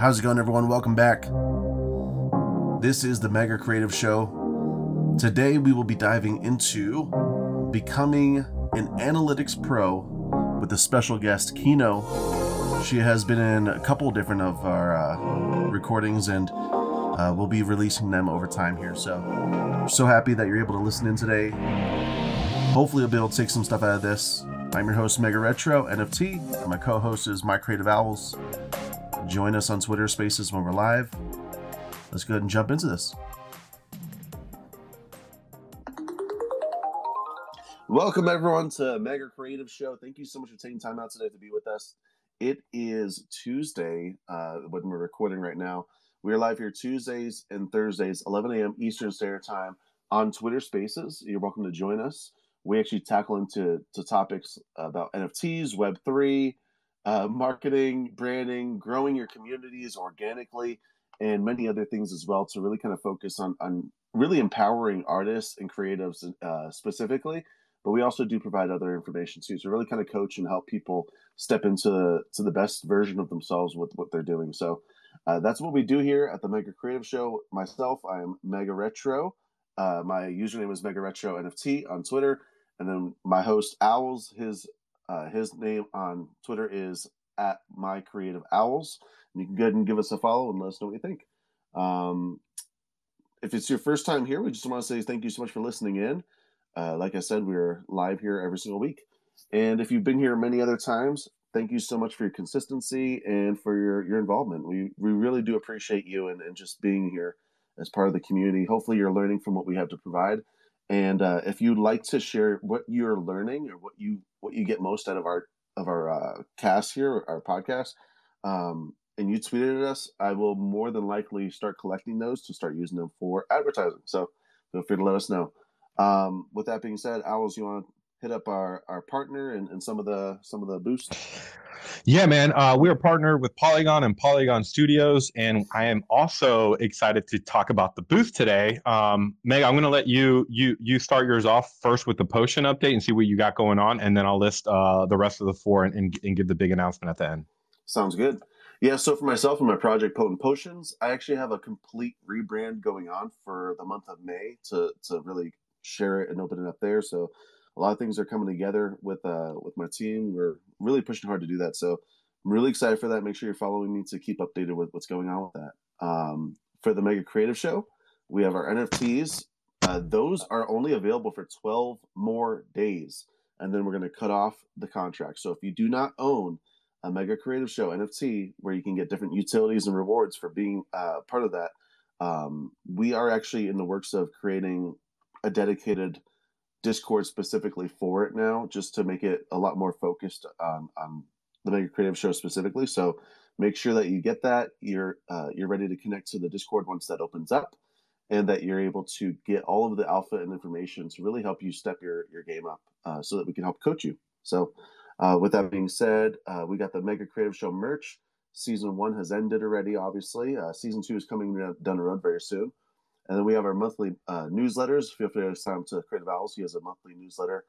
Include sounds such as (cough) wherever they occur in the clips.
How's it going, everyone? Welcome back. This is the Mega Creative Show. Today, we will be diving into becoming an analytics pro with a special guest, Kino. She has been in a couple different of our uh, recordings, and uh, we'll be releasing them over time here. So, so happy that you're able to listen in today. Hopefully, you'll be able to take some stuff out of this. I'm your host, Mega Retro NFT, and my co host is My Creative Owls. Join us on Twitter Spaces when we're live. Let's go ahead and jump into this. Welcome, everyone, to Mega Creative Show. Thank you so much for taking time out today to be with us. It is Tuesday uh, when we're recording right now. We are live here Tuesdays and Thursdays, 11 a.m. Eastern Standard Time on Twitter Spaces. You're welcome to join us we actually tackle into to topics about NFTs, Web3, uh, marketing, branding, growing your communities organically, and many other things as well to really kind of focus on, on really empowering artists and creatives uh, specifically. But we also do provide other information too So really kind of coach and help people step into to the best version of themselves with what they're doing. So uh, that's what we do here at the Mega Creative Show. Myself, I am Mega Retro. Uh, my username is Mega Retro NFT on Twitter, and then my host Owls, his uh, his name on Twitter is at My Creative Owls. And you can go ahead and give us a follow and let us know what you think. Um, if it's your first time here, we just want to say thank you so much for listening in. Uh, like I said, we're live here every single week. And if you've been here many other times, thank you so much for your consistency and for your, your involvement. We, we really do appreciate you and, and just being here as part of the community. Hopefully, you're learning from what we have to provide. And uh, if you'd like to share what you're learning or what you what you get most out of our of our uh, cast here, our podcast, um, and you tweeted at us, I will more than likely start collecting those to start using them for advertising. So feel free to let us know. Um, with that being said, Owls, you want to hit up our, our partner and, and some of the some of the boosts? Yeah, man. Uh, we are partnered with Polygon and Polygon Studios, and I am also excited to talk about the booth today. Um, Meg, I'm going to let you you you start yours off first with the potion update and see what you got going on, and then I'll list uh, the rest of the four and, and, and give the big announcement at the end. Sounds good. Yeah, so for myself and my project Potent Potions, I actually have a complete rebrand going on for the month of May to to really share it and open it up there. So a lot of things are coming together with uh with my team. We're really pushing hard to do that. So I'm really excited for that. Make sure you're following me to keep updated with what's going on with that. Um, for the Mega Creative Show, we have our NFTs. Uh, those are only available for 12 more days, and then we're going to cut off the contract. So if you do not own a Mega Creative Show NFT, where you can get different utilities and rewards for being uh, part of that, um, we are actually in the works of creating a dedicated Discord specifically for it now, just to make it a lot more focused on on the Mega Creative Show specifically. So make sure that you get that. You're uh, you're ready to connect to the Discord once that opens up, and that you're able to get all of the alpha and information to really help you step your your game up, uh, so that we can help coach you. So, uh, with that being said, uh, we got the Mega Creative Show merch. Season one has ended already. Obviously, uh, season two is coming down the road very soon. And then we have our monthly uh, newsletters. Feel free to sign up to Creative Owls. He has a monthly newsletter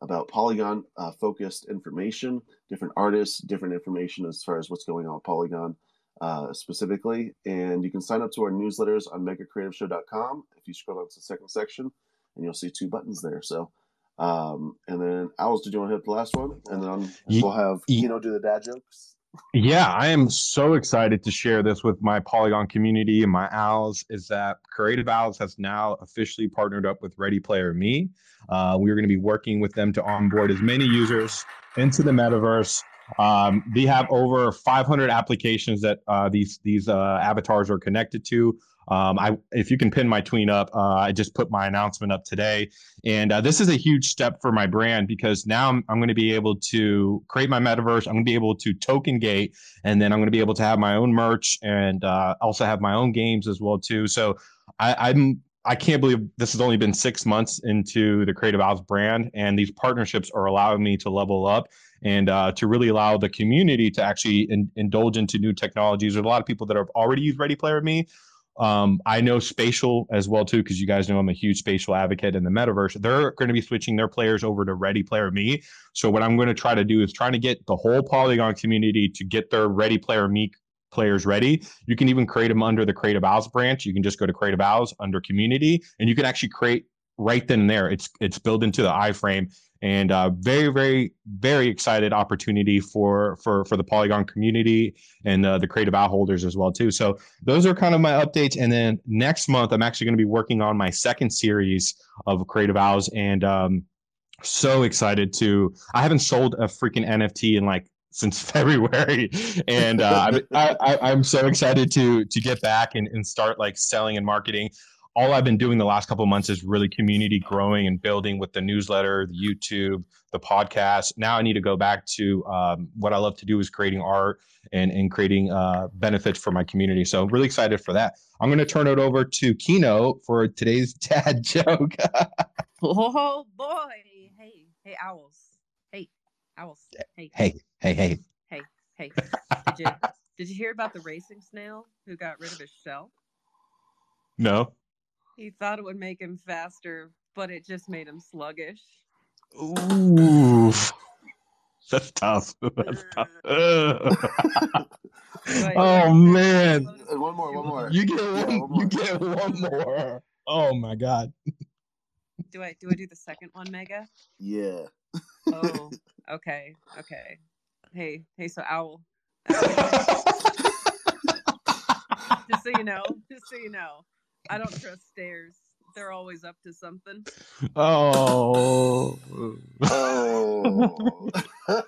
about Polygon uh, focused information, different artists, different information as far as what's going on with Polygon uh, specifically. And you can sign up to our newsletters on megacreativeshow.com. If you scroll down to the second section, and you'll see two buttons there. So, um, and then Owls, did you want to hit the last one? And then we'll have you know do the dad jokes. Yeah, I am so excited to share this with my Polygon community and my owls. Is that Creative Owls has now officially partnered up with Ready Player Me. Uh, we're going to be working with them to onboard as many users into the metaverse. Um, they have over 500 applications that uh, these these uh, avatars are connected to. Um, I, if you can pin my tweet up, uh, I just put my announcement up today, and uh, this is a huge step for my brand because now I'm, I'm going to be able to create my metaverse. I'm going to be able to token gate, and then I'm going to be able to have my own merch and uh, also have my own games as well too. So I, I'm I can't believe this has only been six months into the Creative Owls brand, and these partnerships are allowing me to level up and uh, to really allow the community to actually in, indulge into new technologies. There's a lot of people that have already used Ready Player Me, um, I know Spatial as well too, because you guys know I'm a huge Spatial advocate in the metaverse. They're going to be switching their players over to Ready Player Me. So what I'm going to try to do is trying to get the whole Polygon community to get their Ready Player Me players ready. You can even create them under the Creative Owls branch. You can just go to Creative Owls under Community, and you can actually create right then and there. It's it's built into the iframe, and uh, very very very excited opportunity for for for the Polygon community and uh, the Creative Owl holders as well too. So those are kind of my updates. And then next month, I'm actually going to be working on my second series of Creative Owls, and um, so excited to. I haven't sold a freaking NFT in like since (laughs) February, and uh, I, I'm so excited to to get back and, and start like selling and marketing. All I've been doing the last couple months is really community growing and building with the newsletter, the YouTube, the podcast. Now I need to go back to um, what I love to do is creating art and and creating uh, benefits for my community. So really excited for that. I'm going to turn it over to Kino for today's (laughs) dad joke. oh boy! Hey, hey, owls! Hey, owls! Hey, hey, hey, hey, hey, hey! Did you did you hear about the racing snail who got rid of his shell? No. He thought it would make him faster, but it just made him sluggish. Ooh. That's tough. (laughs) That's tough. (laughs) (laughs) oh man! One more, one more. You get one. Yeah, one more. You get one more. Oh my god. Do I do I do the second one, Mega? Yeah. Oh, okay, okay. Hey, hey, so owl. just so you know, just so you know, I don't trust stairs. They're always up to something. Oh. Oh. (laughs)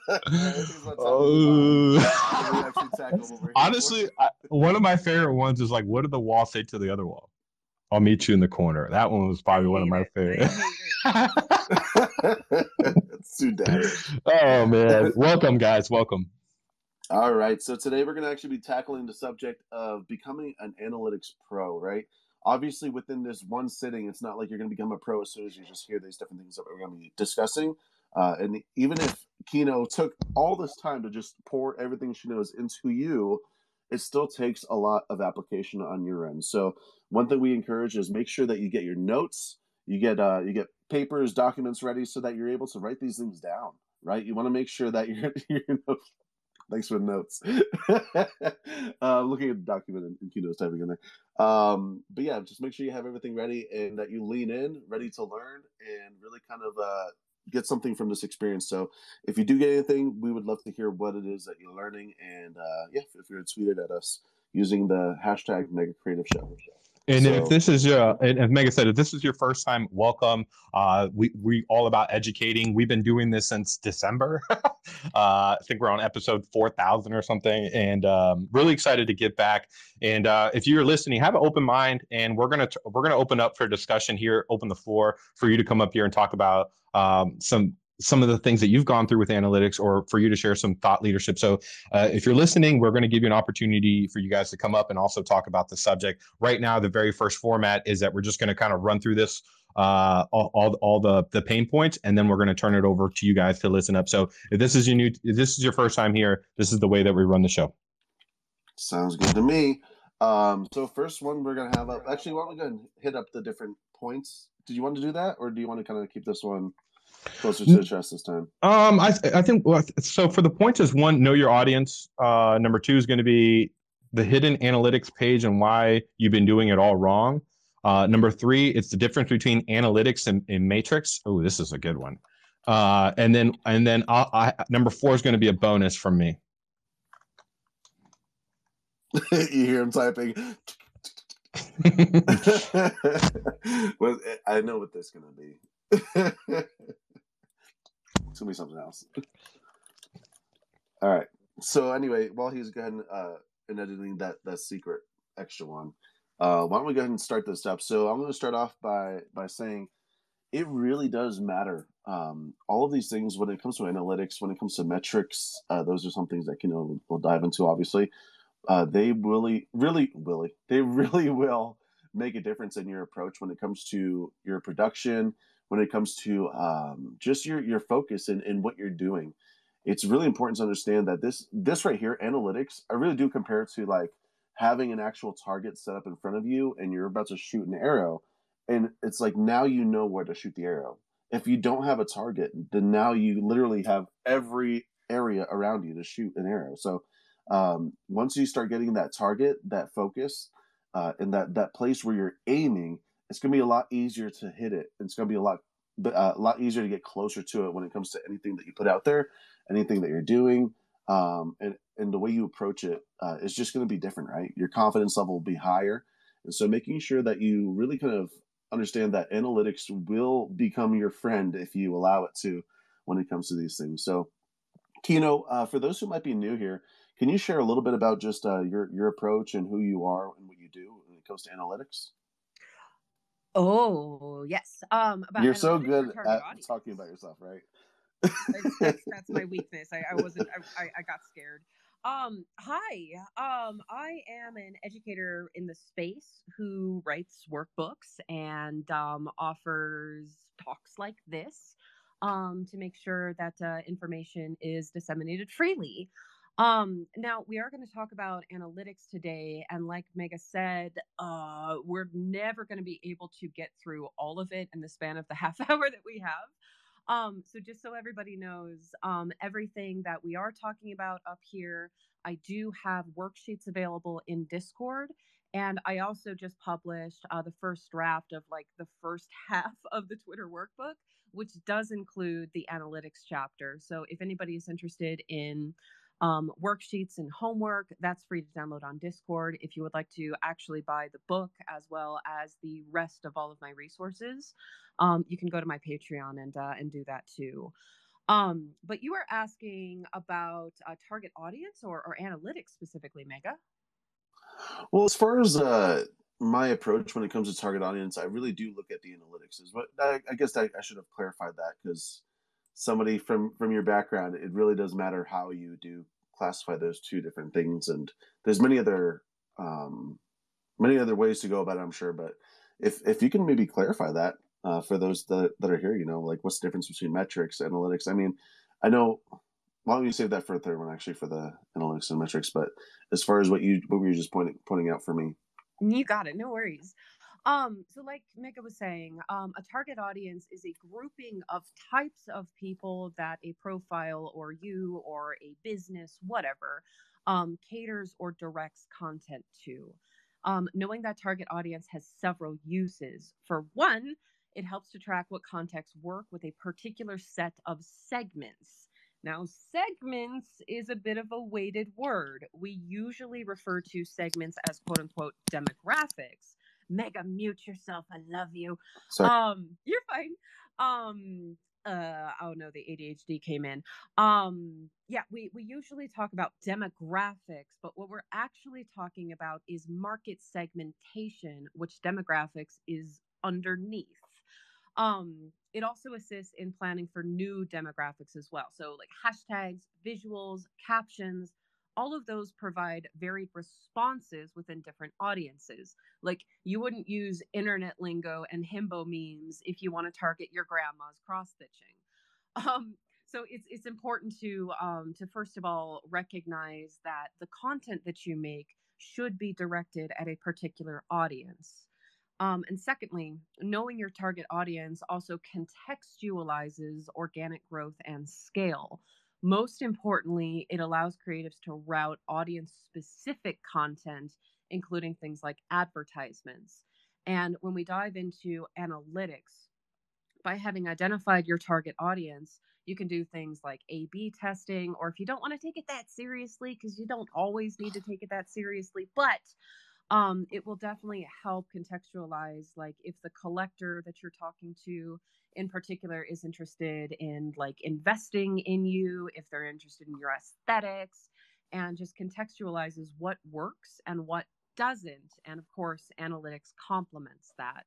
oh. Honestly, I, one of my favorite ones is like, what did the wall say to the other wall? I'll meet you in the corner. That one was probably one of my favorite. (laughs) it's too dead. Oh man. Welcome guys. Welcome. All right. So today we're going to actually be tackling the subject of becoming an analytics pro, right? Obviously, within this one sitting, it's not like you're going to become a pro as soon as you just hear these different things that we're going to be discussing. Uh, and even if Kino took all this time to just pour everything she knows into you, it still takes a lot of application on your end. So one thing we encourage is make sure that you get your notes, you get uh, you get papers, documents ready, so that you're able to write these things down. Right? You want to make sure that (laughs) you're you know. Thanks for the notes. (laughs) uh, looking at the document and, and Kino's typing in there. Um, but yeah, just make sure you have everything ready and that you lean in, ready to learn, and really kind of uh, get something from this experience. So if you do get anything, we would love to hear what it is that you're learning. And uh, yeah, if you're tweet it at us using the hashtag Mega Creative Show. And so, if this is your, and as Mega said, if this is your first time, welcome. Uh, we we all about educating. We've been doing this since December. (laughs) uh, I think we're on episode four thousand or something, and um, really excited to get back. And uh, if you're listening, have an open mind, and we're gonna we're gonna open up for discussion here, open the floor for you to come up here and talk about um, some some of the things that you've gone through with analytics or for you to share some thought leadership. So, uh, if you're listening, we're going to give you an opportunity for you guys to come up and also talk about the subject. Right now, the very first format is that we're just going to kind of run through this. Uh, all, all, all the the pain points, and then we're going to turn it over to you guys to listen up. So if this is your new, if this is your first time here, this is the way that we run the show. Sounds good to me. Um, so first one we're gonna have up. Actually, why don't we go and hit up the different points? Did you want to do that, or do you want to kind of keep this one closer to the chest this time? Um, I I think well, so. For the points, is one know your audience. Uh, number two is going to be the hidden analytics page and why you've been doing it all wrong. Uh, number three, it's the difference between analytics and, and metrics. Oh, this is a good one. Uh, and then and then I, I, number four is going to be a bonus from me. (laughs) you hear him typing. (laughs) (laughs) well, I know what this is gonna be. It's gonna be something else. All right. So anyway, while he's going uh, and editing that that secret extra one, uh, why don't we go ahead and start this up? So I'm going to start off by by saying it really does matter. Um, all of these things when it comes to analytics, when it comes to metrics, uh, those are some things that you know we'll dive into. Obviously, uh, they really, really, really, they (laughs) really will make a difference in your approach when it comes to your production, when it comes to um, just your your focus and, and what you're doing. It's really important to understand that this this right here, analytics, I really do compare it to like having an actual target set up in front of you and you're about to shoot an arrow. And it's like now you know where to shoot the arrow. If you don't have a target, then now you literally have every area around you to shoot an arrow. So um, once you start getting that target, that focus, uh, and that that place where you're aiming, it's going to be a lot easier to hit it. It's going to be a lot uh, a lot easier to get closer to it when it comes to anything that you put out there, anything that you're doing, um, and and the way you approach it uh, is just going to be different, right? Your confidence level will be higher, and so making sure that you really kind of understand that analytics will become your friend if you allow it to when it comes to these things. So, Kino, uh, for those who might be new here, can you share a little bit about just uh, your your approach and who you are and what you do when it comes to analytics? Oh yes. Um, You're so good at audience. talking about yourself, right? that's, that's, my (laughs) weakness. I, I wasn't. I, I got scared. Um, hi. Um, I am an educator in the space who writes workbooks and um, offers talks like this um, to make sure that uh, information is disseminated freely. Um, now we are going to talk about analytics today, and like Mega said, uh, we're never going to be able to get through all of it in the span of the (laughs) half hour that we have. Um, so just so everybody knows, um, everything that we are talking about up here, I do have worksheets available in Discord. And I also just published uh, the first draft of like the first (laughs) half of the Twitter workbook, which does include the analytics chapter. So if anybody is interested in um, worksheets and homework. That's free to download on Discord. If you would like to actually buy the book as well as the rest of all of my resources, um, you can go to my Patreon and uh, and do that too. Um, but you are asking about a target audience or, or analytics specifically, Mega. Well, as far as uh, my approach when it comes to target audience, I really do look at the analytics. Is what I, I guess I, I should have clarified that because somebody from from your background, it really does matter how you do classify those two different things. And there's many other um, many other ways to go about it, I'm sure. But if if you can maybe clarify that uh, for those that, that are here, you know, like what's the difference between metrics, analytics? I mean, I know. Why don't you save that for a third one, actually, for the analytics and metrics? But as far as what you what were you just pointing pointing out for me? You got it. No worries. Um, so like Mika was saying, um, a target audience is a grouping of types of people that a profile or you or a business, whatever, um, caters or directs content to. Um, knowing that target audience has several uses. For one, it helps to track what contexts work with a particular set of segments. Now, segments is a bit of a weighted word. We usually refer to segments as quote unquote demographics Mega, mute yourself. I love you. Sorry. Um, you're fine. Um, uh, oh no, the ADHD came in. Um, yeah, we we usually talk about demographics, but what we're actually talking about is market segmentation, which demographics is underneath. Um, it also assists in planning for new demographics as well. So like hashtags, visuals, captions, all of those provide varied responses within different audiences. Like you wouldn't use internet lingo and himbo memes if you want to target your grandma's cross stitching. (laughs) Um, so it's it's important to um, to first of all recognize that the content that you make should be directed at a particular audience. Um, and secondly, knowing your target audience also contextualizes organic growth and scale. Most importantly, it allows creatives to route audience specific content, including things like advertisements. And when we dive into analytics, by having identified your target audience, you can do things like A B testing, or if you don't want to take it that seriously, because you don't always need to take it that seriously, but um, it will definitely help contextualize like if the collector that you're talking to in particular is interested in like investing in you, if they're interested in your aesthetics, and just contextualizes what works and what doesn't. And of course, analytics complements that.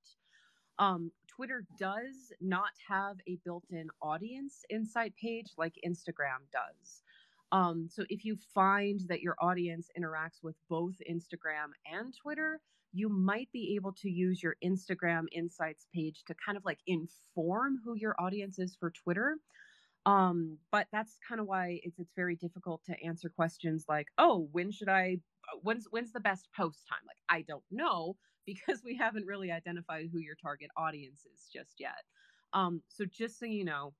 Um, Twitter does not have a built in audience insight page like Instagram does. Um, so if you find that your audience interacts with both Instagram and Twitter, you might be able to use your Instagram Insights page to kind of like inform who your audience is for Twitter. Um, but that's kind of why it's it's very difficult to answer questions like, oh, when should I when's when's the best post time? Like I don't know (laughs) because we haven't really identified who your target audience is just yet. Um, so just so you know,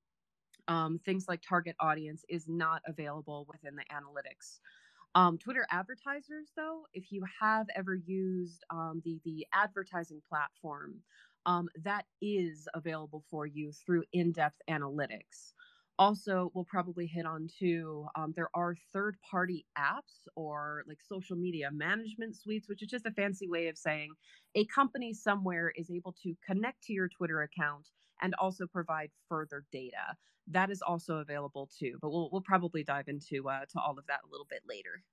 um, things like target audience is not available within the analytics. Um, Twitter advertisers, though, if you have ever used um, the the advertising platform, um, that is available for you through in-depth analytics. Also, we'll probably hit on too. Um, there are third-party apps or like social media management suites, which is just a fancy way of saying a company somewhere is able to connect to your Twitter account and also provide further data. That is also available too, but we'll we'll probably dive into uh, to all of that a little bit later.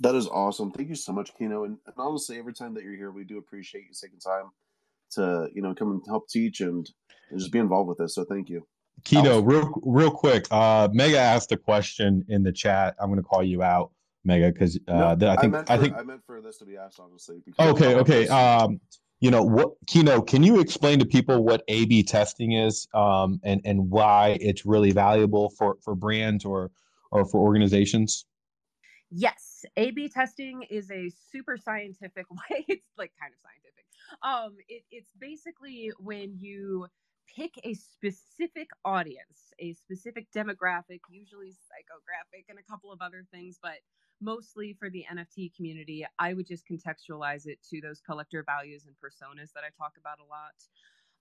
That is awesome. Thank you so much, Kino. And, and honestly, every time that you're here, we do appreciate you taking time to you know come and help teach and, and just be involved with this. So thank you. Kino, real real quick. Uh, Mega asked a question in the chat. I'm going to call you out, Mega, because uh, no, I think I, I, think I meant for this to be asked honestly. Okay, okay. Um, you know what kino can you explain to people what a b testing is um, and and why it's really valuable for for brands or or for organizations? Yes. A b testing is a super scientific (laughs) way it's like kind of scientific. Um it, it's basically when you pick a specific audience a specific demographic usually psychographic and a couple of other things but mostly for the NFT community, I would just contextualize it to those collector values and personas that I talk about a lot.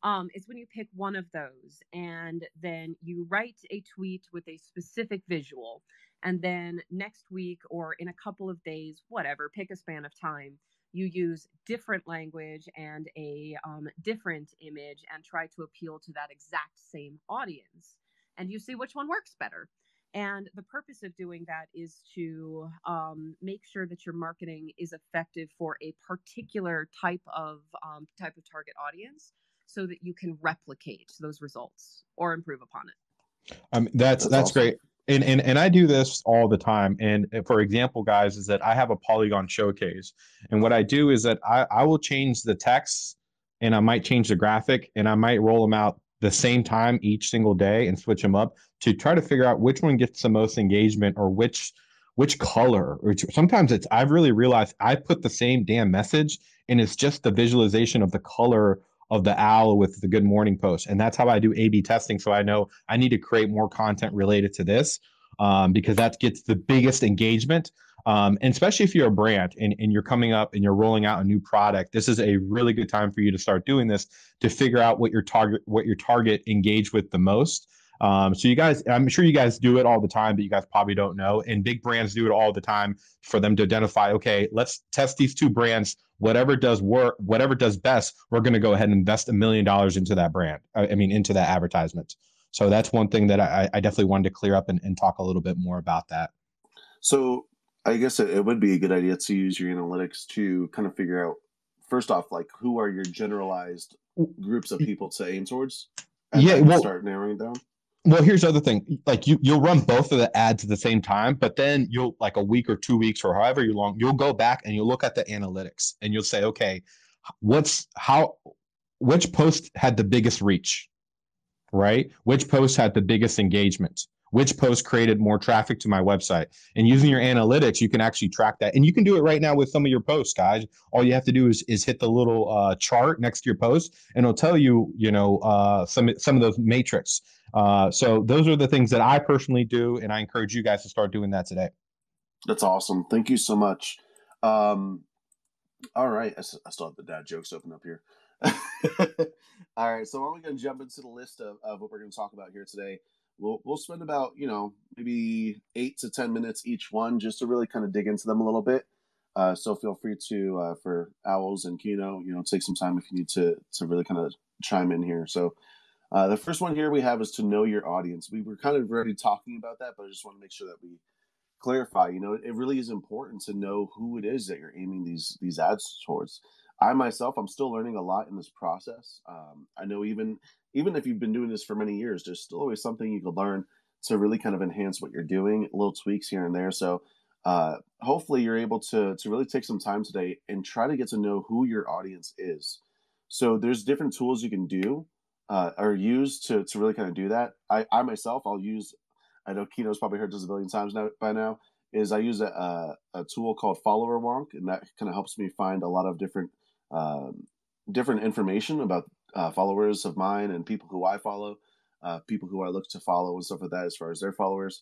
Um, it's when you pick one of those and then you write a tweet with a specific visual. And then next week or in a couple of days, whatever, pick a span of time, you use different language and a um, different image and try to appeal to that exact same audience. And you see which one works better. And the purpose of doing that is to um, make sure that your marketing is effective for a particular type of um, type of target audience, so that you can replicate those results or improve upon it. Um, that's that's, that's awesome. great. And, and and I do this all the time. And uh, for example, guys, is that I have a Polygon showcase, and what I do is that I I will change the text, and I might change the graphic, and I might roll them out the same time each single day and switch them up to try to figure out which one gets the most engagement or which which color or sometimes it's i've really realized i put the same damn message and it's just the visualization of the color of the owl with the good morning post. And that's how i do a b testing. So i know i need to create more content related to this um, because that gets the biggest engagement um, and especially if you're a brand and, and you're coming up and you're rolling out a new product, this is a really good time for you to start doing this to figure out what your target what your target engage with the most. Um, so you guys, I'm sure you guys do it all the time, but you guys probably don't know. And big brands do it all the time for them to identify, okay, let's test these two brands. Whatever does work, whatever does best, we're going to go ahead and invest a million dollars into that brand. I mean, into that advertisement. So that's one thing that I, I definitely wanted to clear up and, and talk a little bit more about that. So I guess it, it would be a good idea to use your analytics to kind of figure out first off, like who are your generalized groups of people to aim towards? yeah, well, start narrowing down. Well, here's the other thing. Like you, you'll run both of the ads at the same time, but then you'll like a week or two weeks or however you long, you'll go back and you'll look at the analytics and you'll say, okay, what's how, which post had the biggest reach, right? Which post had the biggest engagement? Which post created more traffic to my website. And using your analytics, you can actually track that. And you can do it right now with some of your posts, guys. All you have to do is, is hit the little uh, chart next to your post, and it'll tell you, you know, uh, some some of those metrics. Uh, so those are the things that I personally do, and I encourage you guys to start doing that today. That's awesome. Thank you so much. Um, all right, I, still have the dad jokes open up here. (laughs) all right, so I'm going to jump into the list of, of what we're going to talk about here today we'll we'll spend about you know maybe eight to ten minutes each one just to really kind of dig into them a little bit. Uh, so feel free to uh, for owls and Kino, you know, take some time if you need to to really kind of chime in here. So uh, the first one here we have is to know your audience. We were kind of already talking about that, but I just want to make sure that we clarify. You know, it really is important to know who it is that you're aiming these these ads towards. I myself, I'm still learning a lot in this process. Um, I know even even if you've been doing this for many years, there's still always something you could learn to really kind of enhance what you're doing, little tweaks here and there. So uh, hopefully you're able to to really take some time today and try to get to know who your audience is. So there's different tools you can do uh, or use to to really kind of do that. I, I myself I'll use. I know Kino's probably heard this a billion times now by now. Is I use a, a, a tool called Followerwonk, and that kind of helps me find a lot of different um, different information about uh, followers of mine and people who I follow, uh, people who I look to follow and stuff like that as far as their followers.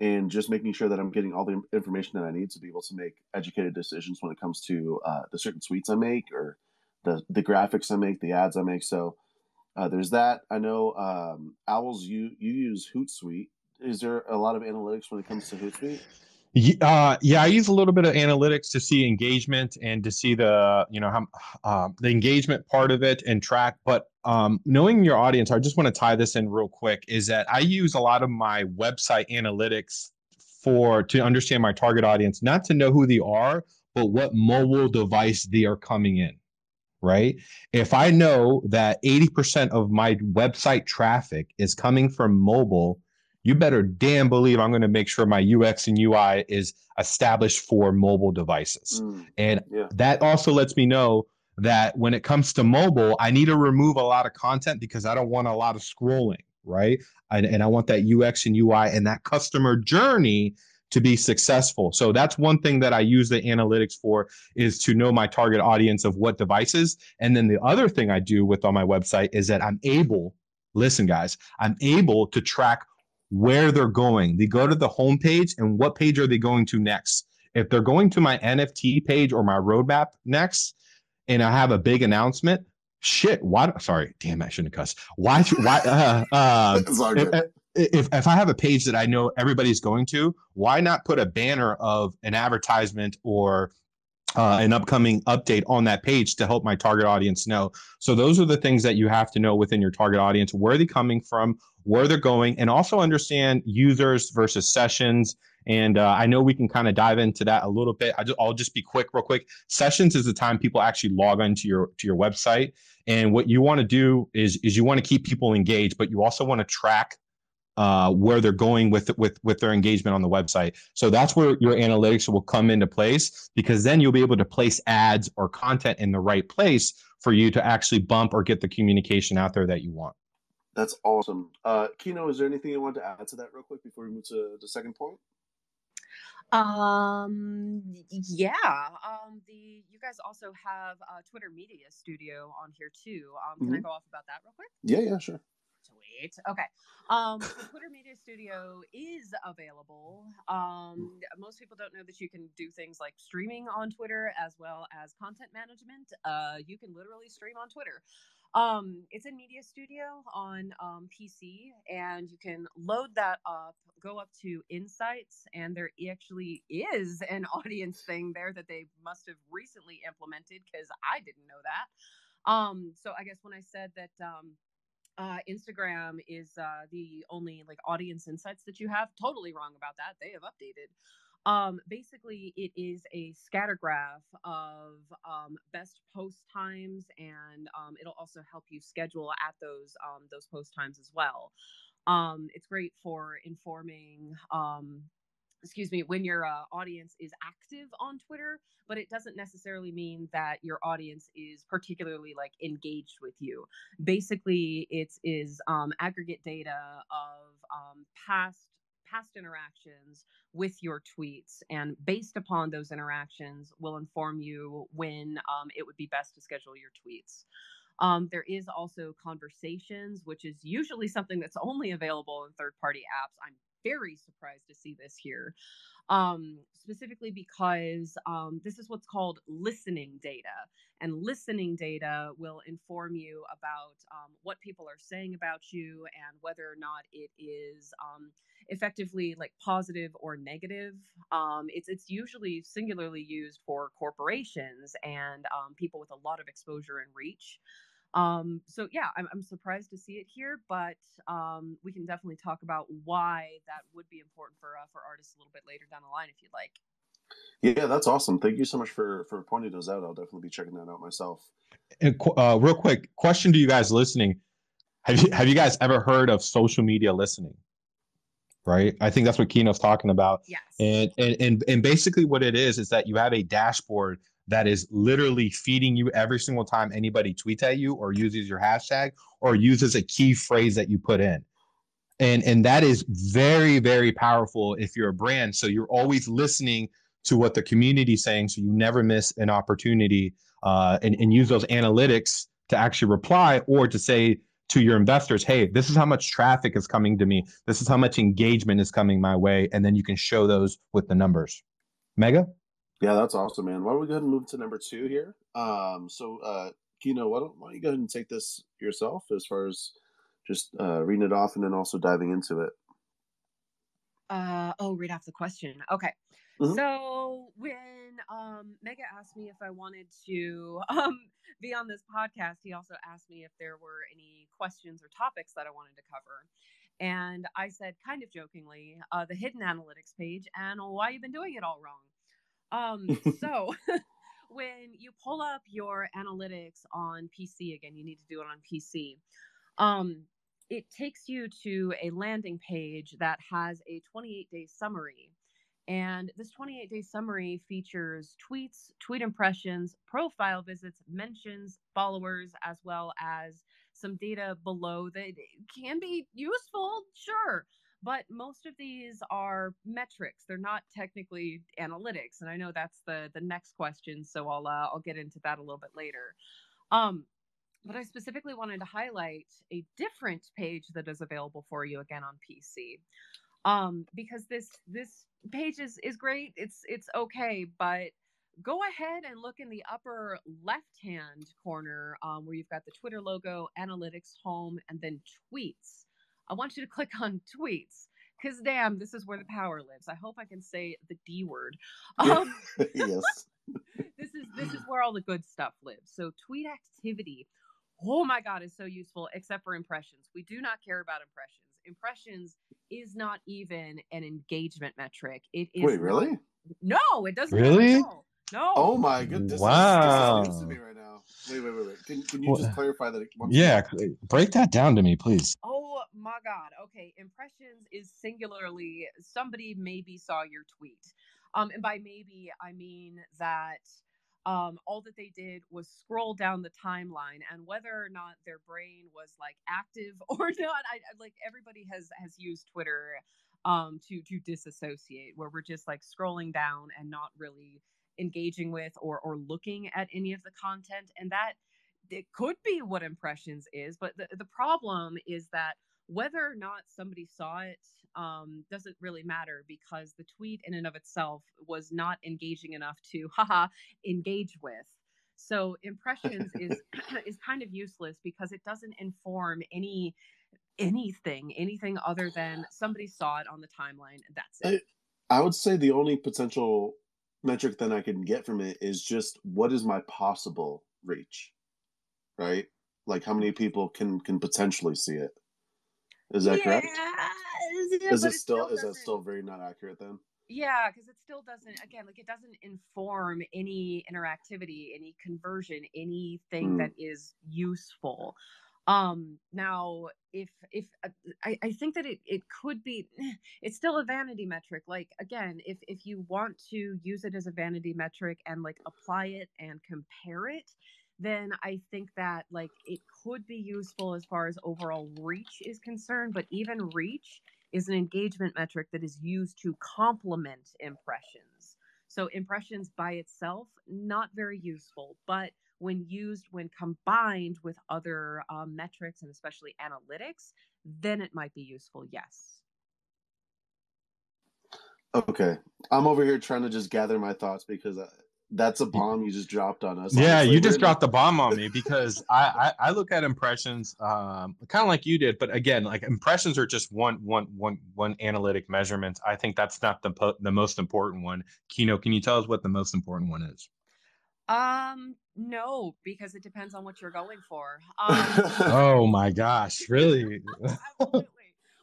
and just making sure that I'm getting all the information that I need to be able to make educated decisions when it comes to uh, the certain tweets I make or the the graphics I make, the ads I make. So uh, there's that. I know um, Owls, you you use Hootsuite. Is there a lot of analytics when it comes to Hootsuite? Uh, yeah, I use a little bit of analytics to see engagement and to see the you know how uh, the engagement part of it and track. But um, knowing your audience, I just want to tie this in real quick. Is that I use a lot of my website analytics for to understand my target audience, not to know who they are, but what mobile device they are coming in. Right. If I know that 80% of my website traffic is coming from mobile, you better damn believe I'm going to make sure my UX and UI is established for mobile devices. Mm, and yeah. that also lets me know that when it comes to mobile, I need to remove a lot of content because I don't want a lot of scrolling, right? And, and I want that UX and UI and that customer journey to be successful. So that's one thing that I use the analytics for is to know my target audience of what devices. And then the other thing I do with on my website is that I'm able, listen guys, I'm able to track where they're going. They go to the homepage and what page are they going to next? If they're going to my NFT page or my roadmap next, and I have a big announcement, shit, why? Sorry, damn, I shouldn't cuss. Why? Why? Uh, (laughs) uh, if, if, if I have a page that I know everybody's going to, why not put a banner of an advertisement or uh, an upcoming update on that page to help my target audience know. So those are the things that you have to know within your target audience: where are they coming from, where they're going, and also understand users versus sessions. And uh, I know we can kind of dive into that a little bit. I will just be quick, real quick. Sessions is the time people actually log into your to your website, and what you want to do is is you want to keep people engaged, but you also want to track uh, where they're going with with with their engagement on the website. So that's where your analytics will come into place because then you'll be able to place ads or content in the right place for you to actually bump or get the communication out there that you want. That's awesome. Uh, Kino, is there anything you want to add to that real quick before we move to the second point? Um, yeah. Um, the you guys also have a Twitter Media Studio on here too. Um, can mm-hmm. I go off about that real quick? Yeah, yeah, sure. Sweet. Okay. Um, so Twitter Media Studio is available. Um, most people don't know that you can do things like streaming on Twitter as well as content management. Uh, you can literally stream on Twitter. Um, it's in Media Studio on um, PC, and you can load that up, go up to Insights, and there actually is an (laughs) audience thing there that they must have recently implemented because I didn't know that. Um, so I guess when I said that um, uh, Instagram is uh, the only like audience insights that you have. Totally wrong about that. They have updated. Um, basically, it is a scatter graph of um, best post times, and um, it'll also help you schedule at those um, those post times as well. Um, it's great for informing um, excuse me, when your uh, audience is active on Twitter, but it doesn't necessarily mean that your audience is particularly like engaged with you. Basically, it is um, aggregate data of um, past past interactions with your tweets and based upon those interactions will inform you when um, it would be best to schedule your tweets um, there is also conversations which is usually something that's only available in third party apps i'm very surprised to see this here, um, specifically because um, this is what's called listening data. And listening data will inform you about um, what people are saying about you and whether or not it is um, effectively like positive or negative. Um, it's it's usually singularly used for corporations and um, people with a lot of exposure and reach. Um, so yeah, I'm, I'm surprised to see it here, but um, we can definitely talk about why that would be important for uh, for artists a little bit later down the line if you'd like. Yeah, that's awesome. Thank you so much for for pointing those out. I'll definitely be checking that out myself. And uh, real quick question to you guys listening: Have you have you guys ever heard of social media listening? Right, I think that's what Kino's talking about. Yes. And, and and and basically, what it is is that you have a dashboard that is literally feeding you every single time anybody tweets at you or uses your hashtag or uses a key phrase that you put in. And and that is very very powerful if you're a brand so you're always listening to what the community is saying so you never miss an opportunity uh, and, and use those analytics to actually reply or to say to your investors, hey, this is how much traffic is coming to me. This is how much engagement is coming my way. And then you can show those with the numbers. Mega? Yeah, that's awesome, man. Why don't we go ahead and move to number two here? Um, so, uh, Kino, why don't, why don't you go ahead and take this yourself as far as just uh, reading it off and then also diving into it? Uh, oh, read off the question. Okay. Mhm. So when um, Mega asked me if I wanted to (laughs) um, be on this podcast, he also asked me if there were any questions or topics that I wanted to cover. And I said, kind of jokingly, uh, the hidden analytics page and why you've been doing it all wrong. Um, (laughs) so (laughs) when you pull up your analytics on PC, again, you need to do it on PC. Um, it takes you to a landing page that has a 28 day summary. And this 28 day summary features tweets, tweet impressions, profile visits, mentions, followers, as well as some data below that can be useful, sure. But most of these are metrics. They're not technically analytics. And I know that's the the next question, so I'll uh, I'll get into that a little bit later. Um, but I specifically wanted to highlight a different page that is available for you again on PC. Um, because this this page is is great. It's it's okay, but go ahead and look in the upper left hand corner um, where you've got the Twitter logo, analytics, home, and then tweets. I want you to (laughs) click on tweets because damn, this is where the power lives. I hope I can say the D word. (laughs) Um, (laughs) yes. this is this is where all the good stuff lives. So tweet activity, oh my god, is so useful. Except for impressions, we do not care about impressions. Impressions is not even an engagement metric. It is Wait, not- really? no, it doesn't. Really? No. no. Oh my goodness! This Wow. Is, this is news to me right now. Wait, wait, wait, wait. Can, can you What- just clarify that? once Yeah, more? break that down to me, please. Oh my god. Okay, impressions is singularly somebody maybe saw your tweet. Um and by maybe I mean that um all that they did was scroll down the timeline and whether or not their brain was like active (laughs) or not I I- like everybody has has used Twitter um to to disassociate where we're just like scrolling down and not really engaging with or or looking at any of the content and that it could be what impressions is but the, the problem is that whether or not somebody saw it um, doesn't really matter because the tweet in and of itself was not engaging enough to (laughs) haha engage with so impressions is (laughs) (clears throat) is kind of useless because it doesn't inform any anything anything other than somebody saw it on the timeline that's it I would say the only potential metric that I can get from it is just what is my possible reach, right? Like how many people can can potentially see it. Is that correct? Yeah, Is it still is that still very not accurate then? Yeah, because it still doesn't, again, like it doesn't inform any interactivity, any conversion, anything Mm. that is useful. Um, now, if if uh, I, I think that it, it could be, (sighs) it's still a vanity metric. Like again, if if you want to use it as a vanity metric and like apply it and compare it, then I think that like it could be useful as far as overall reach is concerned. But even reach is an engagement metric that is used to complement impressions. So impressions by itself not very useful, but when used when combined with other um, metrics and especially analytics, then it might be useful. Yes. Okay, I'm over here trying to just gather my thoughts because uh, that's a bomb you just dropped on us. Yeah, honestly. you just We're- dropped the bomb on me because (laughs) I, I I look at impressions um, kind of like you did, but again, like impressions are just one one one one analytic measurement. I think that's not the po- the most important one. Kino, can you tell us what the most important one is? Um, no, because it depends on what you're going for. (laughs) Um, Oh my gosh, really?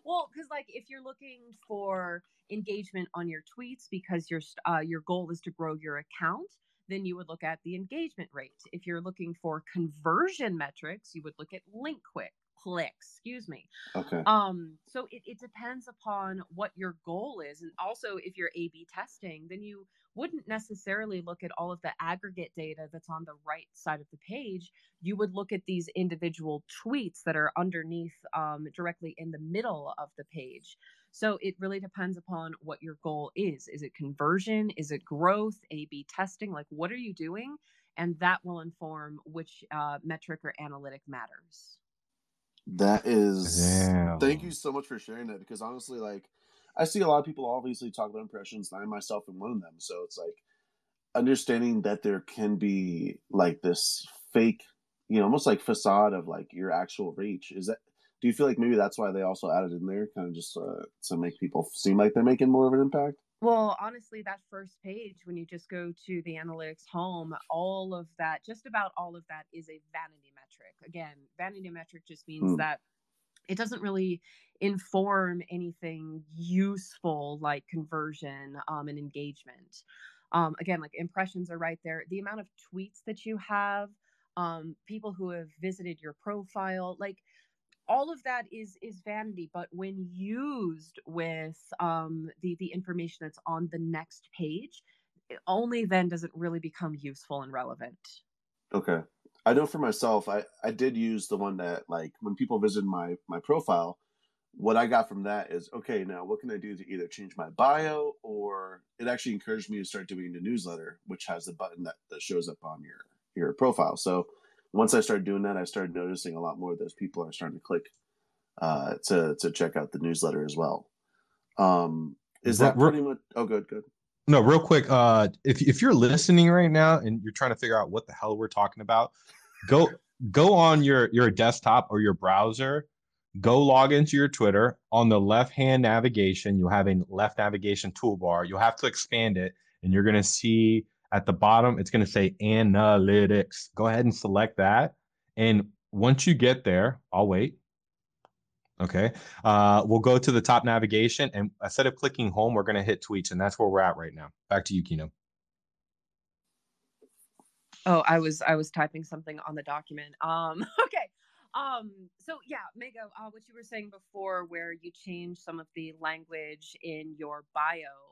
Well, because like if you're looking for engagement on your tweets because your uh, your goal is to grow your account, then you would look at the engagement rate. If you're looking for conversion metrics, you would look at link quick clicks. Excuse me. okay. Um, so it, it depends upon what your goal is. And also, if you're A B testing, then you wouldn't necessarily look at all of the aggregate data that's on the right side of the page. You would look at these individual tweets that are underneath um, directly in the middle of the page. So it really depends upon what your goal is. Is it conversion? Is it growth? A B testing? Like, what are you doing? And that will inform which uh, metric or analytic matters. That is. Damn. Thank you so much for sharing that because honestly, like, I see a lot of people obviously talk about impressions, and I myself am one of them. So it's like understanding that there can be like this fake, you know, almost like facade of like your actual reach. Is that? Do you feel like maybe that's why they also added in there, kind of just uh, to make people seem like they're making more of an impact? Well, honestly, that first page, when you just go to the analytics home, all of that, just about all of that is a vanity metric. Again, vanity metric just means Hmm. that it doesn't really inform anything useful like conversion um, and engagement. Um, again, like impressions are right there. The amount of tweets that you have, um, people who have visited your profile, like all of that is is vanity but when used with um the the information that's on the next page only then does it really become useful and relevant Okay. I know for myself, I, I did use the one that like when people visit my my profile, what I got from that is okay, now what can I do to either change my bio or it actually encouraged me to start doing the newsletter, which has the button that, that shows up on your your profile. So once I started doing that, I started noticing a lot more of those people are starting to click uh, to to check out the newsletter as well. Um, is that Re- re- pretty much? Oh, good, good. No, real quick. Uh, if if you're listening right now and you're trying to figure out what the hell we're talking about, go go on your your desktop or your browser. Go log into your Twitter. On the left hand navigation, you'll have a left navigation toolbar. You'll have to expand it, and you're gonna see at the bottom it's gonna say analytics. Go ahead and select that. And once you get there, I'll wait. Okay. Uh, we'll go to the top navigation, and instead of clicking home, we're going to hit tweets, and that's where we're at right now. Back to you, Kino. oh i was i was typing something on the document um (laughs) okay um so yeah mega uh, what you were saying before where you change some of the language in your bio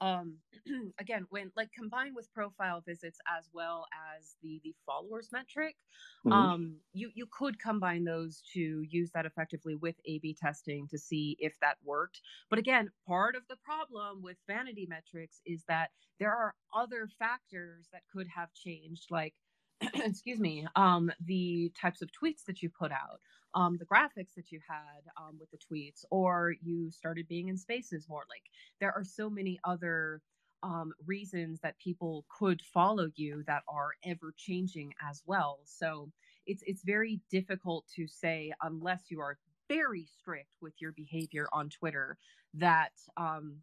um (clears throat) again when like combined with profile visits as well as the the followers metric Mhm. um you you could combine those to use that effectively with a b testing to see if that worked but again part of the problem with vanity metrics is that there are other factors that could have changed like (clears throat) excuse me um the types of tweets that you put out um the graphics that you had um with the tweets or you started being in spaces more like there are so many other um, reasons that people could follow you that are ever changing as well. So it's it's very difficult to say unless you are very strict with your behavior on Twitter that um,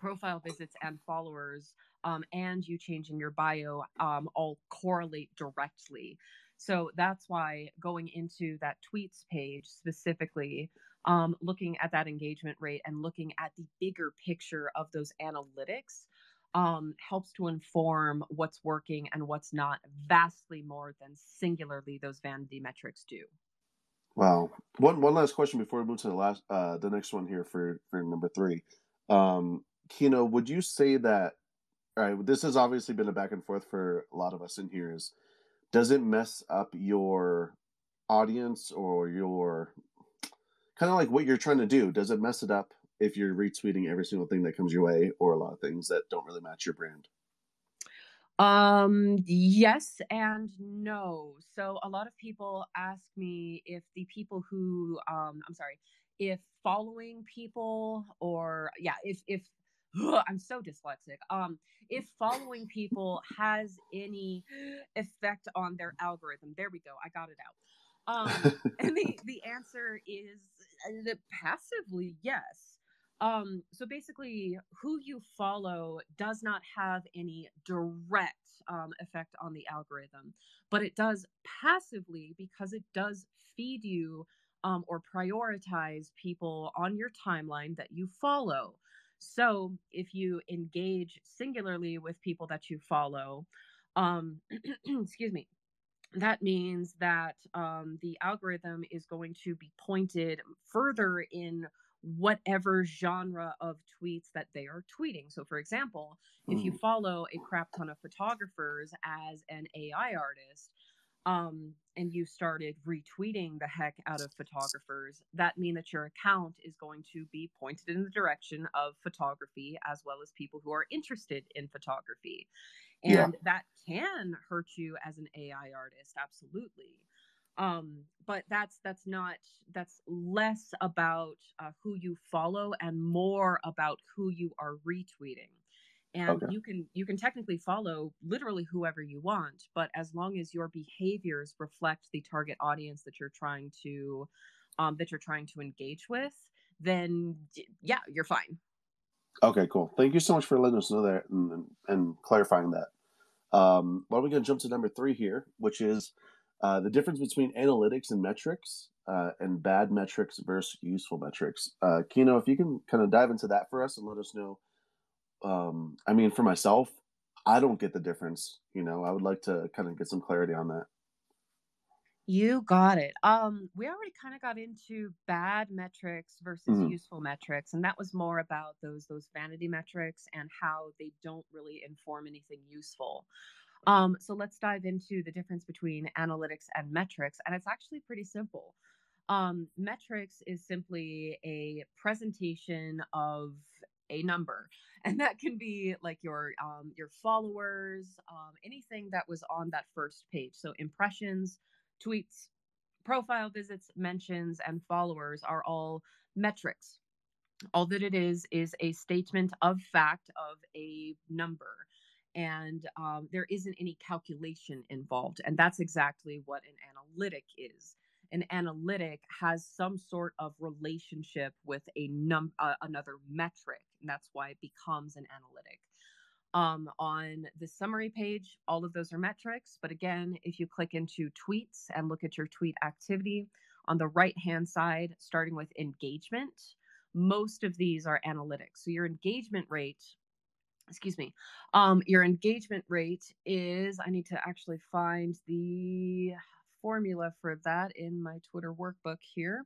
profile visits and followers um, and you changing your bio um, all correlate directly. So that's why going into that tweets page specifically, um, looking at that engagement rate and looking at the bigger picture of those analytics um, helps to inform what's working and what's not vastly more than singularly those vanity metrics do. Wow. One one last question before we move to the last uh the next one here for for number three. Um Kino, would you say that all right, this has obviously been a back and forth for a lot of us in here is does it mess up your audience or your kind of like what you're trying to do? Does it mess it up if you're retweeting every single thing that comes your way or a lot of things that don't really match your brand? Um, yes and no. So a lot of people ask me if the people who um I'm sorry, if following people or yeah, if if I'm so dyslexic. Um, if following people has any effect on their algorithm. There we go. I got it out. Um, (laughs) and the the answer is uh, passively yes. Um, so basically, who you follow does not have any direct um, effect on the algorithm, but it does passively because it does feed you um, or prioritize people on your timeline that you follow. So if you engage singularly with people that you follow, um, (clears throat) excuse me, that means that um, the algorithm is going to be pointed further in whatever genre of tweets that they are tweeting. So, for example, if you Mm. follow a crap ton of photographers as an AI artist, um, and you started retweeting the heck out of photographers, that mean that your account is going to be pointed in the direction of photography as well as people who are interested in photography. Yeah. And that can hurt you as an AI artist, absolutely. Um, but that's that's not that's less about uh, who you follow and more about who you are retweeting and Okay. you can you can technically follow literally whoever you want but as long as your behaviors reflect the target audience that you're trying to um, that you're trying to engage with then yeah you're fine Okay, cool. Thank you so much for letting us know that and, and, clarifying that. Um, well, we're going to jump to number three here, which is uh, the difference between analytics and metrics uh, and bad metrics versus useful metrics. Uh, Kino, if you can kind of dive into that for us and let us know. Um, I mean, for myself, I don't get the difference. You know, I would like to kind of get some clarity on that. You got it. Um, we already kind of got into bad metrics versus Mhm. useful metrics, and that was more about those those vanity metrics and how they don't really inform anything useful. Um, so let's dive into the difference between analytics and metrics, and it's actually pretty simple. Um, metrics is simply a presentation of a number, (laughs) and that can be like your um, your followers, um, anything that was on that first page. So impressions, tweets, profile visits, mentions, and followers are all metrics. All that it is is a statement of fact of a number. And um, there isn't any calculation involved. And that's exactly what an analytic is. An analytic has some sort of relationship with a num uh, another metric, and that's why it becomes an analytic um, on the summary page. All of those are metrics. But again, if you click into tweets and look at your tweet activity on the right hand side, starting with engagement, most of these are analytics. So your engagement rate, excuse me, um, your engagement rate is, I need to actually find the formula for that in my Twitter workbook here.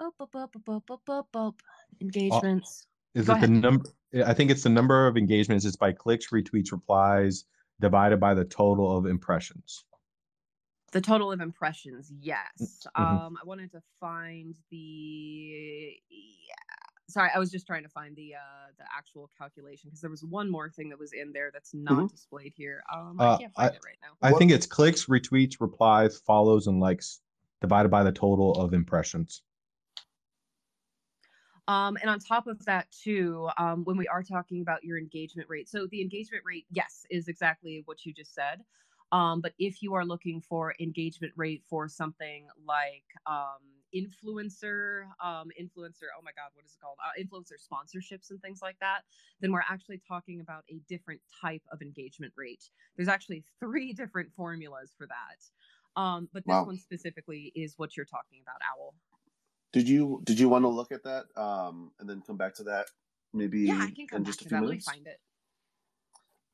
Up, up, up, up, up, up, up, up. Engagements. Is Go it the number? I think it's the number of engagements. It's by clicks, retweets, replies divided by the total of impressions. The total of impressions, yes. Mhm. Um, I wanted to find the yeah. Sorry, I was just trying to find the uh the actual calculation because there was one more thing that was in there that's not displayed here. Um, I Uh, can't find I- it right now. I What- think it's clicks, retweets, replies, follows, and likes divided by the total of impressions. Um, and on top of that, too, um, when we are talking about your engagement rate, so the engagement rate, yes, is exactly what you just said. Um, but if you are looking for engagement rate for something like um, influencer, um, influencer, oh my God, what is it called? Uh, influencer sponsorships and things like that, then we're actually talking about a different type of engagement rate. There's actually (laughs) three different formulas for that. Um, but this Wow. one specifically is what you're talking about, Owl. Did you did you want to look at that um, and then come back to that maybe Yeah, I can come in back just a to few that. Let me minutes? find it.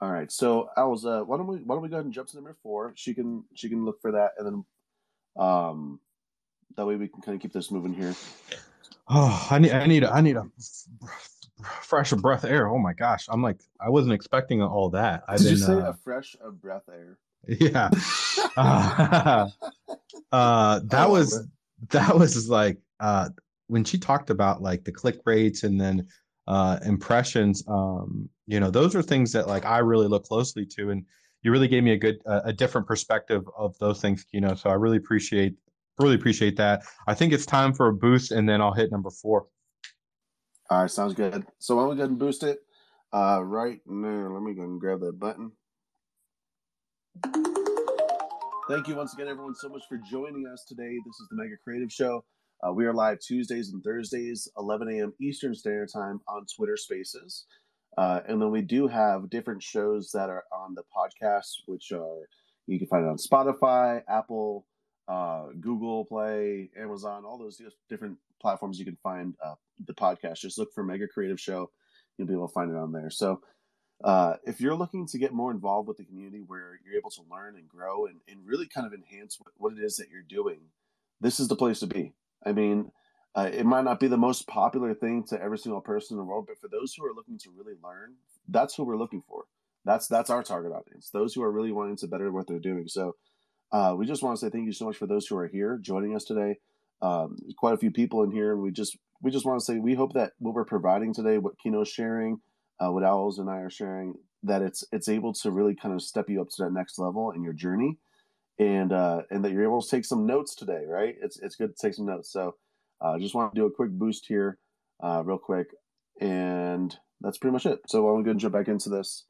All right. So I was uh why don't we why don't we go ahead and jump to number four? She can she can look for that and then um that way we can kind of keep this moving here. (sighs) Oh, I need, I need, a, I need a fresh of breath air. Oh my gosh, I'm like, I wasn't expecting all that. I've Did you say uh, a fresh of breath air? yeah. (laughs) (laughs) uh, I that was it. that was like uh when she talked about like the click rates and then uh impressions um you know those are things that like i really look closely to and you really gave me a good uh, a different perspective of those things you know so i really appreciate really appreciate that i think it's time for a boost and then i'll hit number four All right, sounds good. So I'm gonna go ahead and boost it? Uh, right now, let me go and grab that button. Thank you once again, everyone, so much for joining us today. This is the Mega Creative Show. Uh, we are live Tuesdays and Thursdays, 11 a.m. Eastern Standard Time on Twitter Spaces. Uh, and then we do have different shows that are on the podcast, which are you can find it on Spotify, Apple, uh, Google Play, Amazon, all those different platforms you can find uh, the podcast. Just look for Mega Creative Show. You'll be able to find it on there. So uh, if you're looking to get more involved with the community where you're able to learn and grow and, and really kind of enhance what, what it is that you're doing, this is the place to be. I mean, uh, it might not be the most popular thing to every single person in the world, but for those who are looking to really learn, that's who we're looking for. That's that's our target audience. Those who are really wanting to better what they're doing. So uh, we just want to say thank you so much for those who are here joining us today. Um, quite a few people in here, and we just we just want to say we hope that what we're providing today, what Kino's sharing, uh, what Owls and I are sharing, that it's it's able to really kind of step you up to that next level in your journey, and uh, and that you're able to take some notes today. Right? It's it's good to take some notes. So I uh, just want to do a quick boost here, uh, real quick, and that's pretty much it. So I'm going to jump back into this.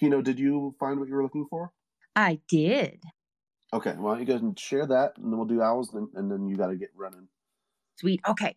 Kino, did you find what you were looking for? I did. Okay, well, you guys can share that, and then we'll do owls, and, and then you got to get running. Sweet. Okay.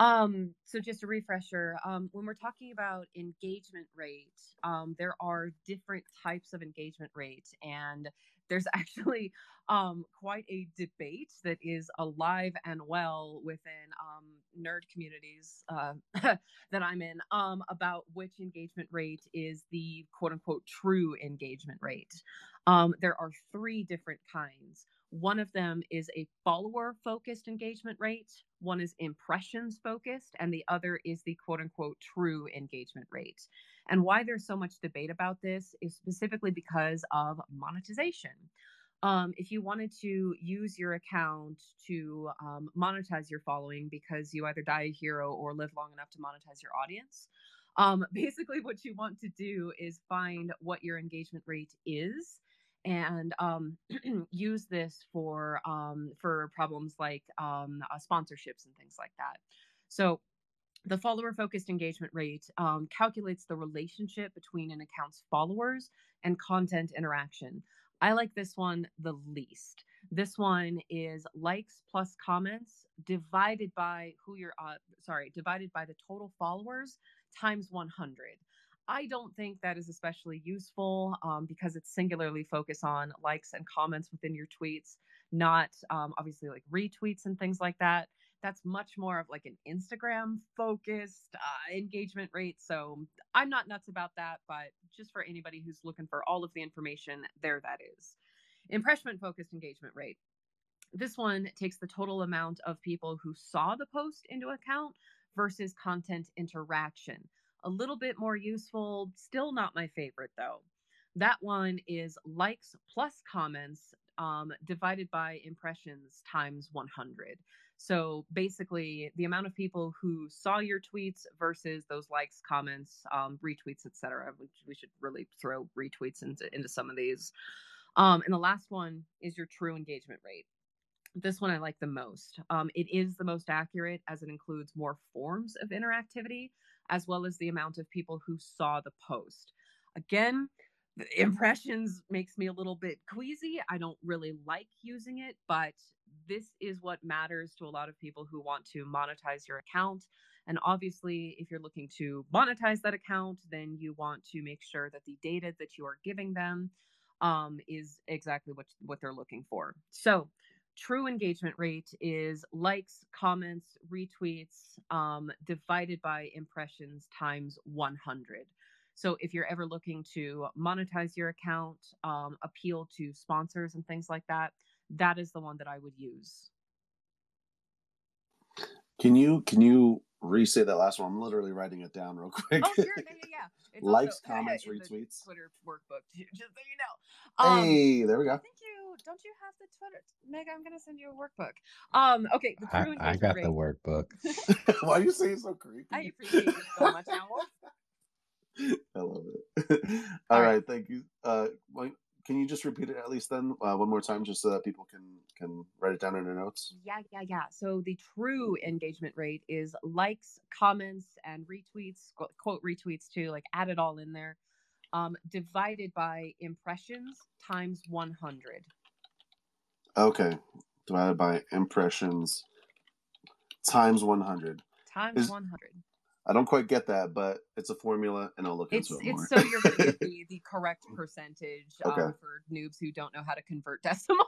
Um, so just a refresher. Um, when we're talking about engagement rate, um, there are different types of engagement rate, and there's (laughs) actually um, quite a debate that is alive and well within um, nerd communities uh, (laughs) that I'm in um, about which engagement rate is the quote unquote true engagement rate. Um, there are three different kinds. One of them is a follower focused engagement rate, one is impressions focused, and the other is the quote unquote true engagement rate. And why there's so much debate about this is specifically because of monetization. Um, if you wanted to use your account to um, monetize your following because you either die a hero or live long enough to monetize your audience, um, (laughs) basically what you want to do is find what your engagement rate is and um, (clears throat) use this for um, for problems like um, uh, sponsorships and things like that. So the follower focused engagement rate um, calculates the relationship between an account's followers and content interaction. I like this one the least. This one is likes plus comments divided by who you're, uh, sorry, divided by the total followers times 100. I don't think that is especially useful um, because it's singularly focused on likes and comments within your tweets, not um, obviously like retweets and things like that. That's much more of like an Instagram focused uh, engagement rate. So I'm not nuts about that, but just for anybody who's looking for all of the information, there that is. Impression focused engagement rate. This one takes the total amount of people who saw the post into account versus content interaction a little bit more useful. Still not my favorite though. That one is likes plus comments um, divided by impressions times 100. So basically, the amount of people who saw your tweets versus those likes, comments, um, retweets, etc. We, should really throw retweets into into some of these. Um, and the last one is your true engagement rate. This one I like the most. Um, it is the most accurate as it includes more forms of interactivity, as well as the amount of people who saw the post. Again, (laughs) impressions makes me a little bit queasy. I don't really like using it, but this is what matters to a lot of people who want to monetize your account. And obviously, if you're looking to monetize that account, then you want to make sure that the data that you are giving them um, is exactly what, what they're looking for. So true engagement rate is likes, comments, retweets um, divided by impressions times 100. So if you're ever looking to monetize your account, um, appeal to sponsors and things like that, that is the one that I would use. Can you can you re-say that last one? I'm literally writing it down real (laughs) quick. Oh, sure, yeah, yeah, yeah. It's Likes, also, (laughs) comments, retweets. Twitter workbook, too, (laughs) just so you know. Um, hey, there we go. Thank you don't you have the Twitter? Meg, I'm gonna send you a workbook. Um, okay, the true I, I got the workbook. (laughs) (laughs) Why are you saying so creepy? I appreciate it so much, Owl. (laughs) I love it. All, All right. right. thank you. Uh, can you just repeat it at least then uh, one more time, just so that people can can write it down in their notes? Yeah, yeah, yeah. So the true engagement rate is likes, comments, and retweets. Quote retweets too. Like add it all in there. Um, divided by impressions times 100. Okay. Divided by impressions times 100. Times Is, 100. I don't quite get that, but it's a formula and I'll look it's, into it more. It's so you're going (laughs) to be the, the correct percentage okay. um, for noobs who don't know how to convert (laughs) decimals.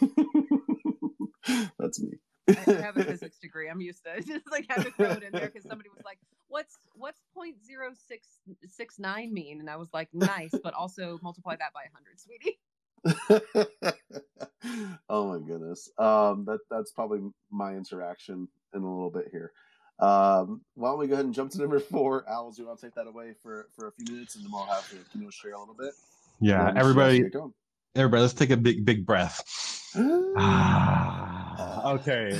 (laughs) That's me. I have a physics degree. I'm used to it. just like had to throw it in there because somebody was like, "What's what's point zero six six nine mean?" And I was like, "Nice, but also multiply that by hundred, sweetie." (laughs) oh my goodness. Um, that that's probably my interaction in a little bit here. Um, why don't we go ahead and jump to number four? Owls, you want to take that away for for a few minutes, and then we'll have to you know share a little bit. Yeah, everybody, everybody, let's take a big big breath. (gasps) ah, okay,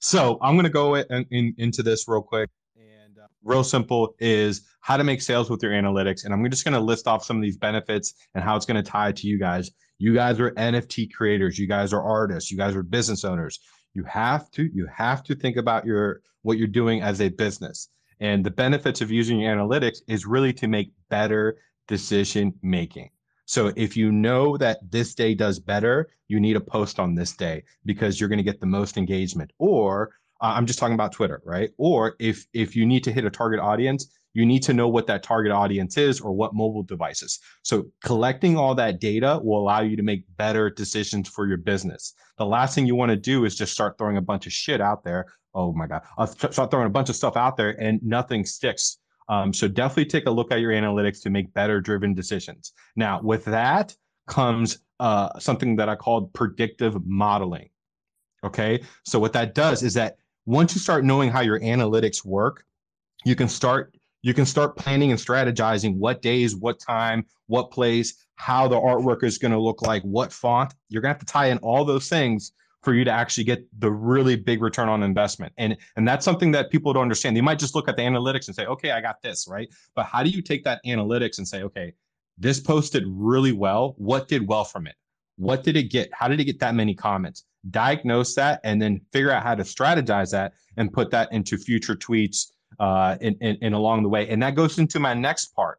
so I'm gonna go in, in, into this real quick And real simple is how to make sales with your analytics. And I'm just going to list off some of these benefits and how it's going to tie to you guys. You guys are NFT creators. You guys are artists. You guys are business owners. You have to you have to think about your what you're doing as a business. And the benefits of using your analytics is really to make better decision making. So if you know that this day does better, you need a post on this day because you're going to get the most engagement. Or uh, I'm just talking about Twitter, right? Or if if you need to hit a target audience, you need to know what that target audience is or what mobile devices. So collecting all that data will allow you to make better decisions for your business. The last thing you want to do is just start throwing a bunch of shit out there. Oh my God. I'll start throwing a bunch of stuff out there and nothing sticks. Um, so definitely take a look at your analytics to make better driven decisions. Now, with that comes uh, something that I called predictive modeling. Okay. So what that does is that once you start knowing how your analytics work, you can start you can start planning and strategizing what days, what time, what place, how the artwork is going to look like, what font. You're going to have to tie in all those things for you to actually get the really big return on investment. And and that's something that people don't understand. They might just look at the analytics and say, "Okay, I got this," right? But how do you take that analytics and say, "Okay, this posted really well. What did well from it? What did it get? How did it get that many comments?" Diagnose that and then figure out how to strategize that and put that into future tweets uh, and, and, and along the way. And that goes into my next part.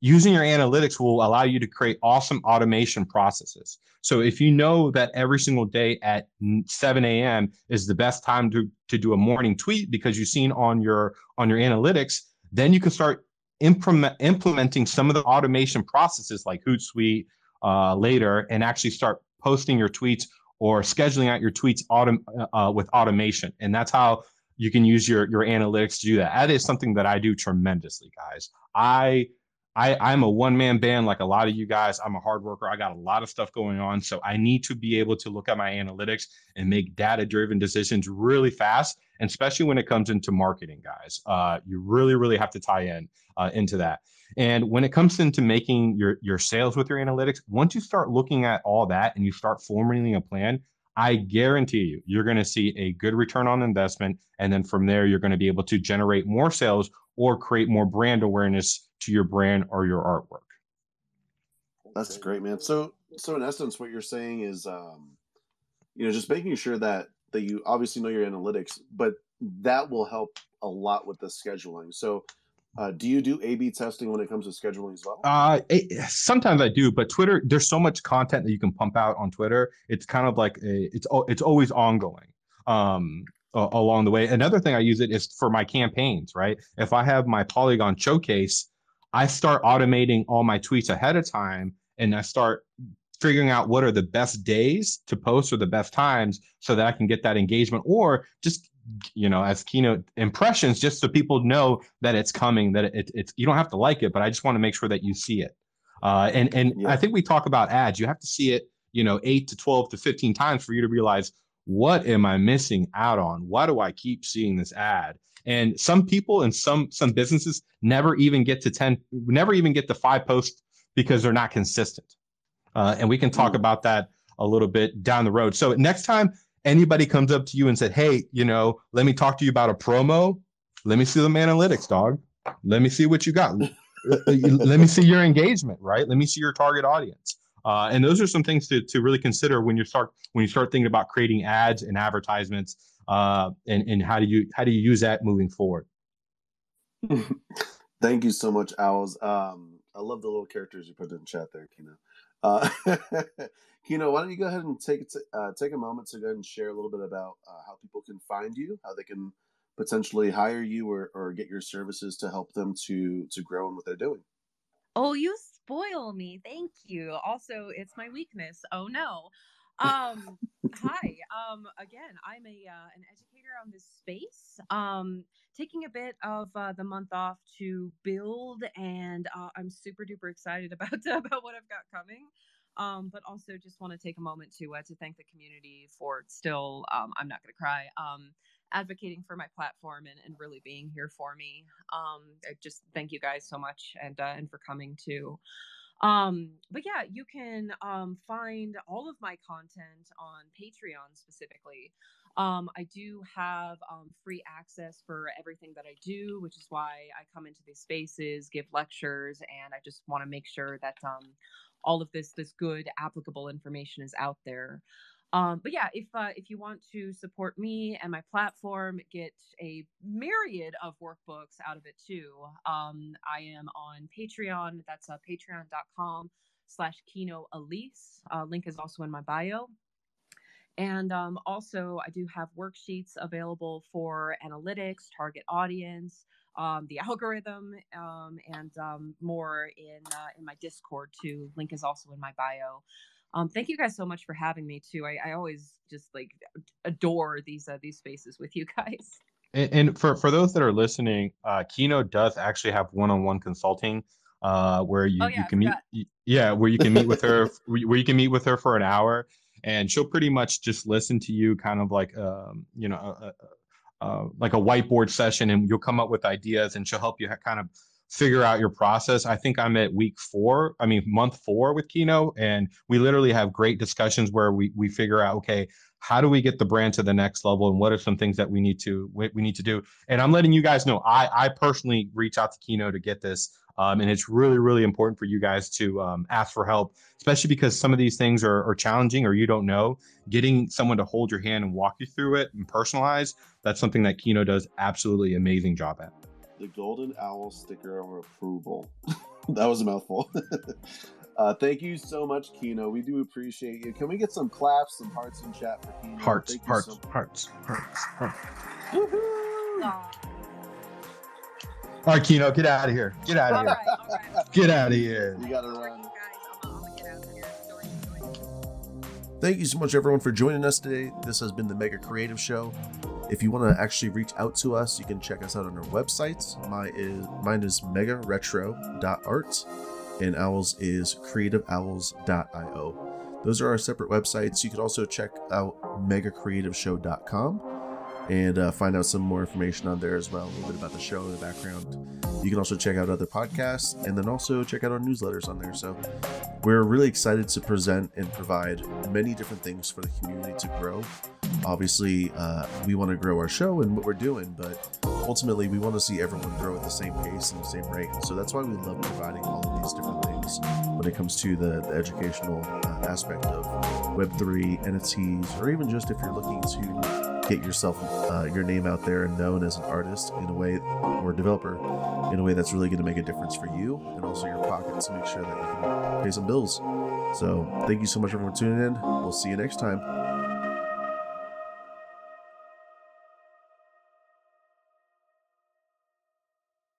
Using your analytics will allow you to create awesome automation processes. So if you know that every single day at 7 a.m. is the best time to, to do a morning tweet because you've seen on your on your analytics, then you can start implement, implementing some of the automation processes like Hootsuite uh, later and actually start posting your tweets or scheduling out your tweets autom- uh, with automation. And that's how you can use your your analytics to do that. That is something that I do tremendously, guys. I I I'm a one man band like a lot of you guys. I'm a hard worker. I got a lot of stuff going on, so I need to be able to look at my analytics and make data driven decisions really fast. And especially when it comes into marketing, guys, uh, you really really have to tie in uh, into that. And when it comes into making your your sales with your analytics, once you start looking at all that and you start formulating a plan, I guarantee you, you're going to see a good return on investment. And then from there, you're going to be able to generate more sales or create more brand awareness to your brand or your artwork. That's great, man. So, so in essence, what you're saying is, um, you know, just making sure that that you obviously know your analytics, but that will help a lot with the scheduling. So, uh, do you do A/B testing when it comes to scheduling as well? Uh, it, sometimes I do, but Twitter, there's so much content that you can pump out on Twitter. It's kind of like a, it's it's always ongoing um, uh, along the way. Another thing I use it is for my campaigns. Right, if I have my Polygon showcase, I start automating all my tweets ahead of time, and I start figuring out what are the best days to post or the best times so that I can get that engagement or just you know as keynote impressions just so people know that it's coming that it, it's you don't have to like it but i just want to make sure that you see it. Uh, and and yeah. i think we talk about ads. You have to see it you know 8 to 12 to 15 times for you to realize what am i missing out on? Why do i keep seeing this ad? And some people and some some businesses never even get to 10 never even get to five posts because they're not consistent. Uh, and we can talk mm. about that a little bit down the road. So next time anybody comes up to you and said, "Hey, you know, let me talk to you about a promo. Let me see the analytics, dog. Let me see what you got. (laughs) let me see your engagement, right? Let me see your target audience." Uh, and those are some things to, to really consider when you start when you start thinking about creating ads and advertisements uh, and, and how do you how do you use that moving forward (laughs) thank you so much owls um, i love the little characters you put in chat there kino uh, (laughs) Kino, why don't you go ahead and take uh, take a moment to go ahead and share a little bit about uh, how people can find you, how they can potentially hire you or, or get your services to help them to to grow in what they're doing. Oh, you spoil me. Thank you. Also, it's my weakness. Oh no. (laughs) Um, hi. Um, again, I'm a uh, an educator on this space. Um, taking a bit of uh, the month off to build, and uh, I'm super duper excited about (laughs) about what I've got coming um, but also just want to take a moment to uh, to thank the community for still um, I'm not going to cry um, advocating for my platform and, and really being here for me. Um, I just thank you guys so much and uh, and for coming too. Um, but yeah, you can um, find all of my content on Patreon specifically. Um, I do have um, free access for everything that I do, which is why I come into these spaces, give lectures, and I just want to make sure that um, all of this this good applicable information is out there. Um, but yeah, if uh, if you want to support me and my platform, get a myriad of workbooks out of it too. Um, I am on Patreon. That's uh, patreon.com slash KinoAlyse. Uh, link is also in my bio. And um, also, I do have worksheets available for analytics, target audience, um, the algorithm, um, and um, more in uh, in my Discord too. Link is also in my bio. Um, thank you guys so much for having me too. I, I always just like adore these uh, these spaces with you (laughs) guys. And, and for for those that are listening, uh, Kino does actually have one-on-one consulting uh, where you, Oh, yeah, you can meet forgot. yeah where you can meet with her (laughs) where you can meet with her for an hour and she'll pretty much just listen to you kind of like um, you know a, a, a, like a whiteboard session and you'll come up with ideas and she'll help you kind of figure out your process. I think i'm at week four i mean month four with kino and we literally have great discussions where we, we figure out okay how do we get the brand to the next level and what are some things that we need to we, we need to do? And i'm letting you guys know i i personally reach out to kino to get this um, and it's really really important for you guys to um, ask for help especially because some of these things are, are challenging or you don't know getting someone to hold your hand and walk you through it and personalize that's something that kino does absolutely amazing job at The Golden Owl sticker of approval. (laughs) that was a mouthful. (laughs) uh, thank you so much, Kino. We do appreciate you. Can we get some claps, some hearts in chat for Kino? hearts you hearts so- hearts hearts hearts Woohoo! Aw. all right kino get out of here get out of here right, all right. get out of here You gotta Sorry, run. you guys. I'm, I'm gonna get out of here. Sorry, sorry. Thank you so much, everyone, for joining us today. This has been the Mega Creative Show. If you want to actually reach out to us, you can check us out on our websites. My is mine is megaretro.art, and Owls is creativeowls.io. Those are our separate websites. You could also check out megacreativeshow.com and uh, find out some more information on there as well, a little bit about the show in the background. You can also check out other podcasts and then also check out our newsletters on there. So we're really excited to present and provide many different things for the community to grow. Obviously, uh, we want to grow our show and what we're doing, but ultimately, we want to see everyone grow at the same pace and the same rate. So that's why we love providing all of these different things when it comes to the, the educational uh, aspect of Web3, NFTs, or even just if you're looking to get yourself uh, your name out there and known as an artist in a way or developer in a way that's really going to make a difference for you and also your pockets to make sure that you can pay some bills. So, thank you so much for tuning in. We'll see you next time.